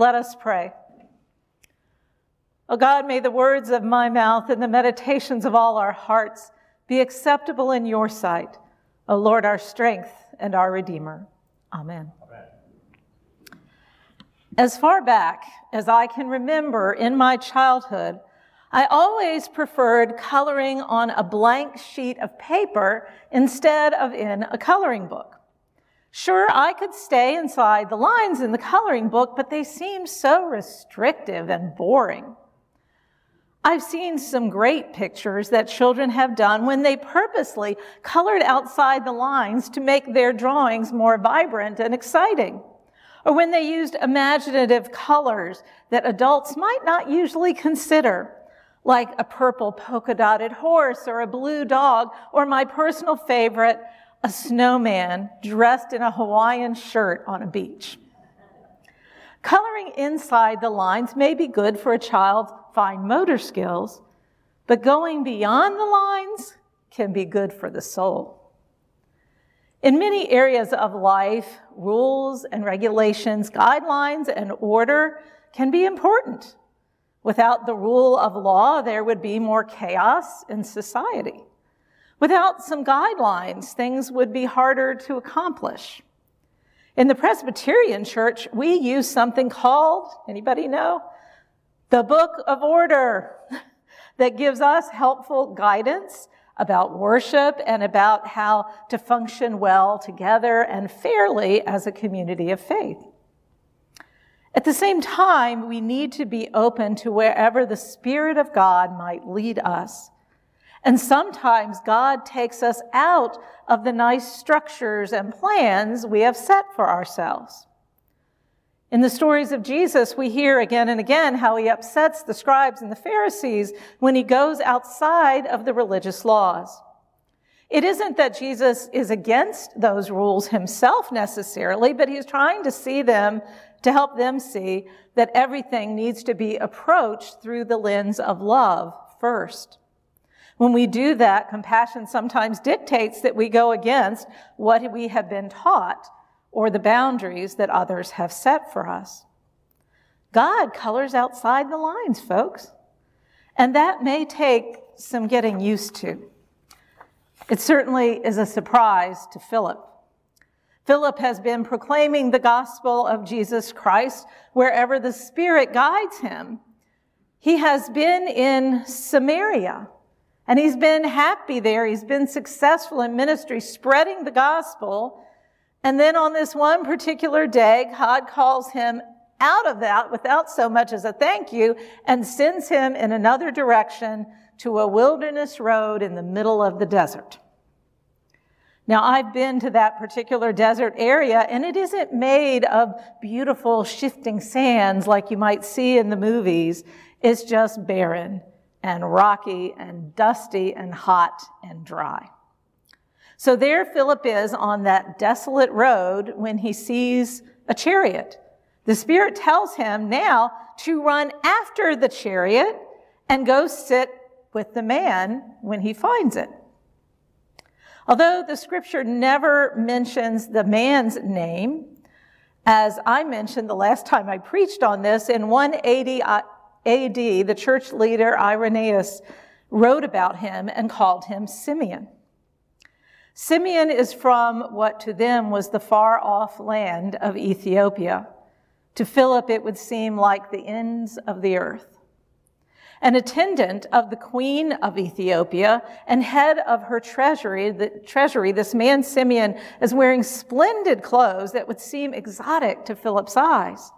Let us pray. O God, may the words of my mouth and the meditations of all our hearts be acceptable in your sight, O Lord, our strength and our Redeemer. Amen. Amen. As far back as I can remember in my childhood, I always preferred coloring on a blank sheet of paper instead of in a coloring book. Sure, I could stay inside the lines in the coloring book, but they seem so restrictive and boring. I've seen some great pictures that children have done when they purposely colored outside the lines to make their drawings more vibrant and exciting. Or when they used imaginative colors that adults might not usually consider, like a purple polka dotted horse or a blue dog, or my personal favorite, a snowman dressed in a Hawaiian shirt on a beach. Coloring inside the lines may be good for a child's fine motor skills, but going beyond the lines can be good for the soul. In many areas of life, rules and regulations, guidelines and order can be important. Without the rule of law, there would be more chaos in society. Without some guidelines, things would be harder to accomplish. In the Presbyterian church, we use something called, anybody know? The Book of Order that gives us helpful guidance about worship and about how to function well together and fairly as a community of faith. At the same time, we need to be open to wherever the Spirit of God might lead us. And sometimes God takes us out of the nice structures and plans we have set for ourselves. In the stories of Jesus, we hear again and again how he upsets the scribes and the Pharisees when he goes outside of the religious laws. It isn't that Jesus is against those rules himself necessarily, but he's trying to see them, to help them see that everything needs to be approached through the lens of love first. When we do that, compassion sometimes dictates that we go against what we have been taught or the boundaries that others have set for us. God colors outside the lines, folks. And that may take some getting used to. It certainly is a surprise to Philip. Philip has been proclaiming the gospel of Jesus Christ wherever the Spirit guides him. He has been in Samaria and he's been happy there. He's been successful in ministry, spreading the gospel. And then on this one particular day, God calls him out of that without so much as a thank you and sends him in another direction to a wilderness road in the middle of the desert. Now, I've been to that particular desert area, and it isn't made of beautiful shifting sands like you might see in the movies. It's just barren and rocky and dusty and hot and dry. So there Philip is on that desolate road when he sees a chariot. The Spirit tells him now to run after the chariot and go sit with the man when he finds it. Although the scripture never mentions the man's name, as I mentioned the last time I preached on this, in 180 uh, AD, the church leader Irenaeus wrote about him and called him Simeon. Simeon is from what to them was the far off land of Ethiopia. To Philip, it would seem like the ends of the earth. An attendant of the queen of Ethiopia and head of her treasury, the treasury, this man Simeon is wearing splendid clothes that would seem exotic to Philip's eyes.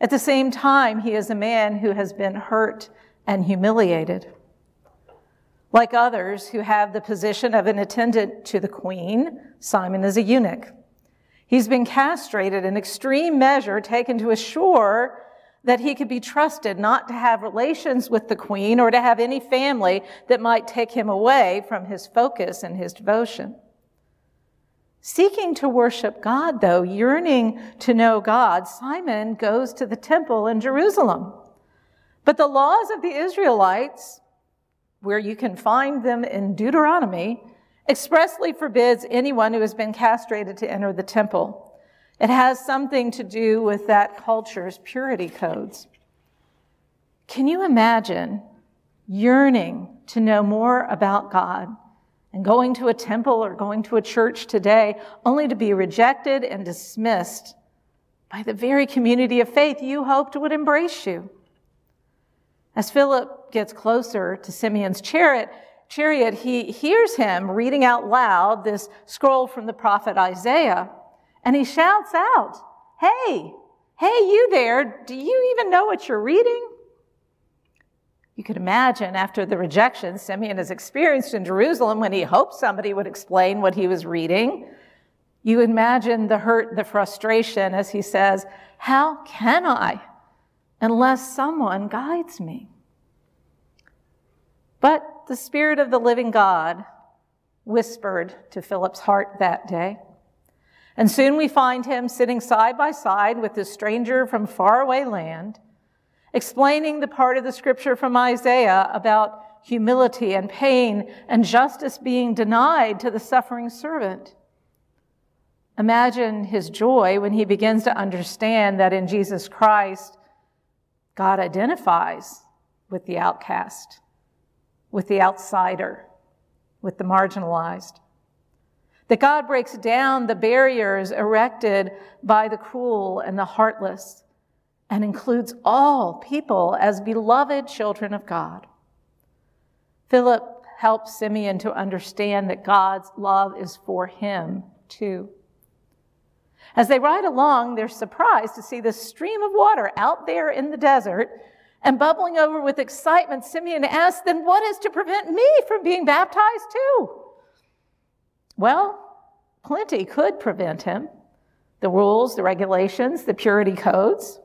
At the same time, he is a man who has been hurt and humiliated. Like others who have the position of an attendant to the queen, Simon is a eunuch. He's been castrated, an extreme measure taken to assure that he could be trusted not to have relations with the queen or to have any family that might take him away from his focus and his devotion. Seeking to worship God, though, yearning to know God, Simon goes to the temple in Jerusalem. But the laws of the Israelites, where you can find them in Deuteronomy, expressly forbids anyone who has been castrated to enter the temple. It has something to do with that culture's purity codes. Can you imagine yearning to know more about God and going to a temple or going to a church today only to be rejected and dismissed by the very community of faith you hoped would embrace you? As Philip gets closer to Simeon's chariot, chariot, he hears him reading out loud this scroll from the prophet Isaiah, and he shouts out, Hey, hey, you there, do you even know what you're reading? You could imagine after the rejection Simeon has experienced in Jerusalem when he hoped somebody would explain what he was reading. You imagine the hurt, the frustration as he says, How can I unless someone guides me? But the Spirit of the living God whispered to Philip's heart that day. And soon we find him sitting side by side with this stranger from faraway land explaining the part of the scripture from Isaiah about humility and pain and justice being denied to the suffering servant. Imagine his joy when he begins to understand that in Jesus Christ, God identifies with the outcast, with the outsider, with the marginalized. That God breaks down the barriers erected by the cruel and the heartless and includes all people as beloved children of God. Philip helps Simeon to understand that God's love is for him too. As they ride along, they're surprised to see this stream of water out there in the desert and bubbling over with excitement. Simeon asks, Then what is to prevent me from being baptized too? Well, plenty could prevent him the rules, the regulations, the purity codes.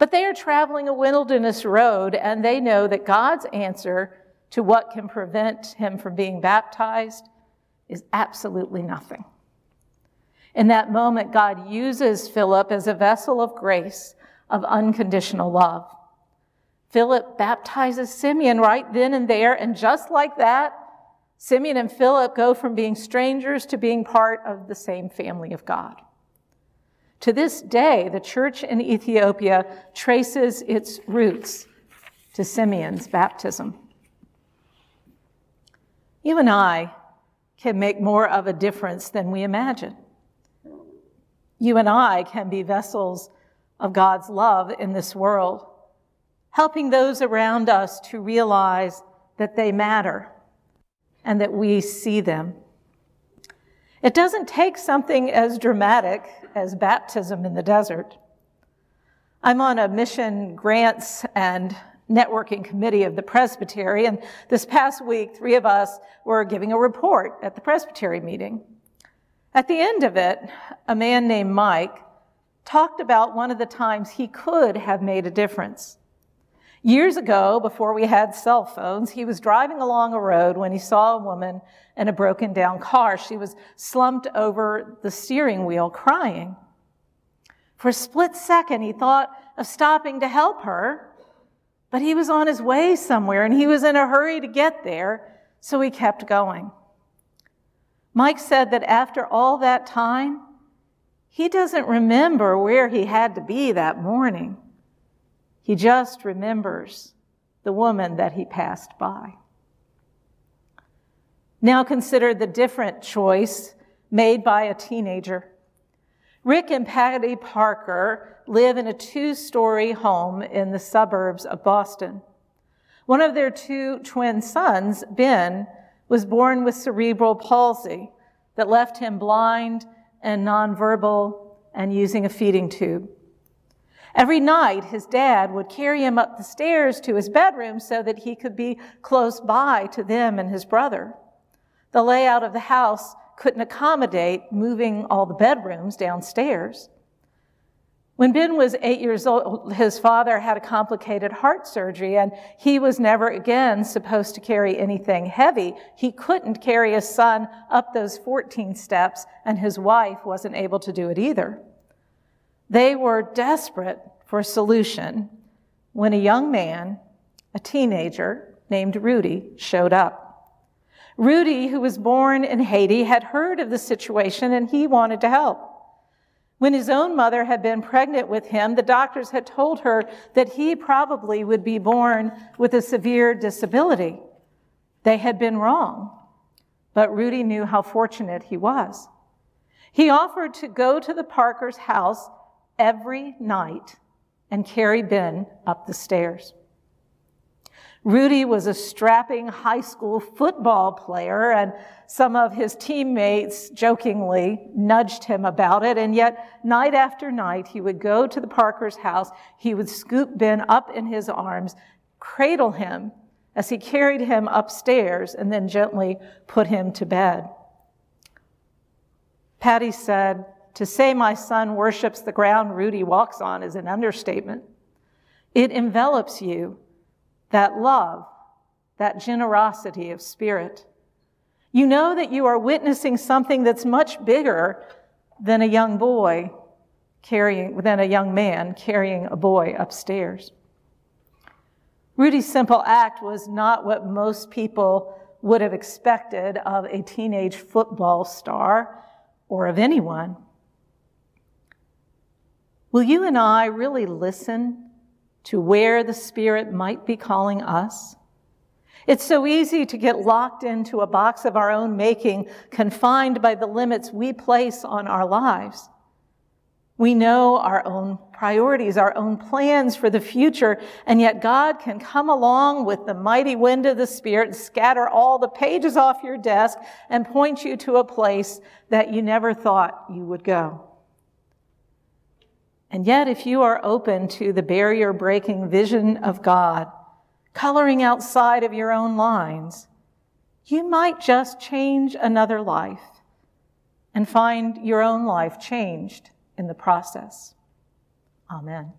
But they are traveling a wilderness road and they know that God's answer to what can prevent him from being baptized is absolutely nothing. In that moment, God uses Philip as a vessel of grace, of unconditional love. Philip baptizes Simeon right then and there, and just like that, Simeon and Philip go from being strangers to being part of the same family of God. To this day, the church in Ethiopia traces its roots to Simeon's baptism. You and I can make more of a difference than we imagine. You and I can be vessels of God's love in this world, helping those around us to realize that they matter and that we see them. It doesn't take something as dramatic as baptism in the desert. I'm on a mission grants and networking committee of the Presbytery, and this past week, three of us were giving a report at the Presbytery meeting. At the end of it, a man named Mike talked about one of the times he could have made a difference. Years ago, before we had cell phones, he was driving along a road when he saw a woman in a broken down car. She was slumped over the steering wheel crying. For a split second, he thought of stopping to help her, but he was on his way somewhere and he was in a hurry to get there, so he kept going. Mike said that after all that time, he doesn't remember where he had to be that morning. He just remembers the woman that he passed by. Now consider the different choice made by a teenager. Rick and Patty Parker live in a two story home in the suburbs of Boston. One of their two twin sons, Ben, was born with cerebral palsy that left him blind and nonverbal and using a feeding tube. Every night, his dad would carry him up the stairs to his bedroom so that he could be close by to them and his brother. The layout of the house couldn't accommodate moving all the bedrooms downstairs. When Ben was eight years old, his father had a complicated heart surgery and he was never again supposed to carry anything heavy. He couldn't carry his son up those 14 steps and his wife wasn't able to do it either. They were desperate for a solution when a young man, a teenager named Rudy, showed up. Rudy, who was born in Haiti, had heard of the situation and he wanted to help. When his own mother had been pregnant with him, the doctors had told her that he probably would be born with a severe disability. They had been wrong, but Rudy knew how fortunate he was. He offered to go to the Parker's house every night and carry Ben up the stairs. Rudy was a strapping high school football player, and some of his teammates jokingly nudged him about it. And yet, night after night, he would go to the Parker's house. He would scoop Ben up in his arms, cradle him as he carried him upstairs, and then gently put him to bed. Patty said, To say my son worships the ground Rudy walks on is an understatement. It envelops you that love, that generosity of spirit. You know that you are witnessing something that's much bigger than a young boy carrying, than a young man carrying a boy upstairs. Rudy's simple act was not what most people would have expected of a teenage football star or of anyone. Will you and I really listen to where the Spirit might be calling us. It's so easy to get locked into a box of our own making, confined by the limits we place on our lives. We know our own priorities, our own plans for the future, and yet God can come along with the mighty wind of the Spirit, scatter all the pages off your desk, and point you to a place that you never thought you would go. And yet, if you are open to the barrier breaking vision of God, coloring outside of your own lines, you might just change another life and find your own life changed in the process. Amen.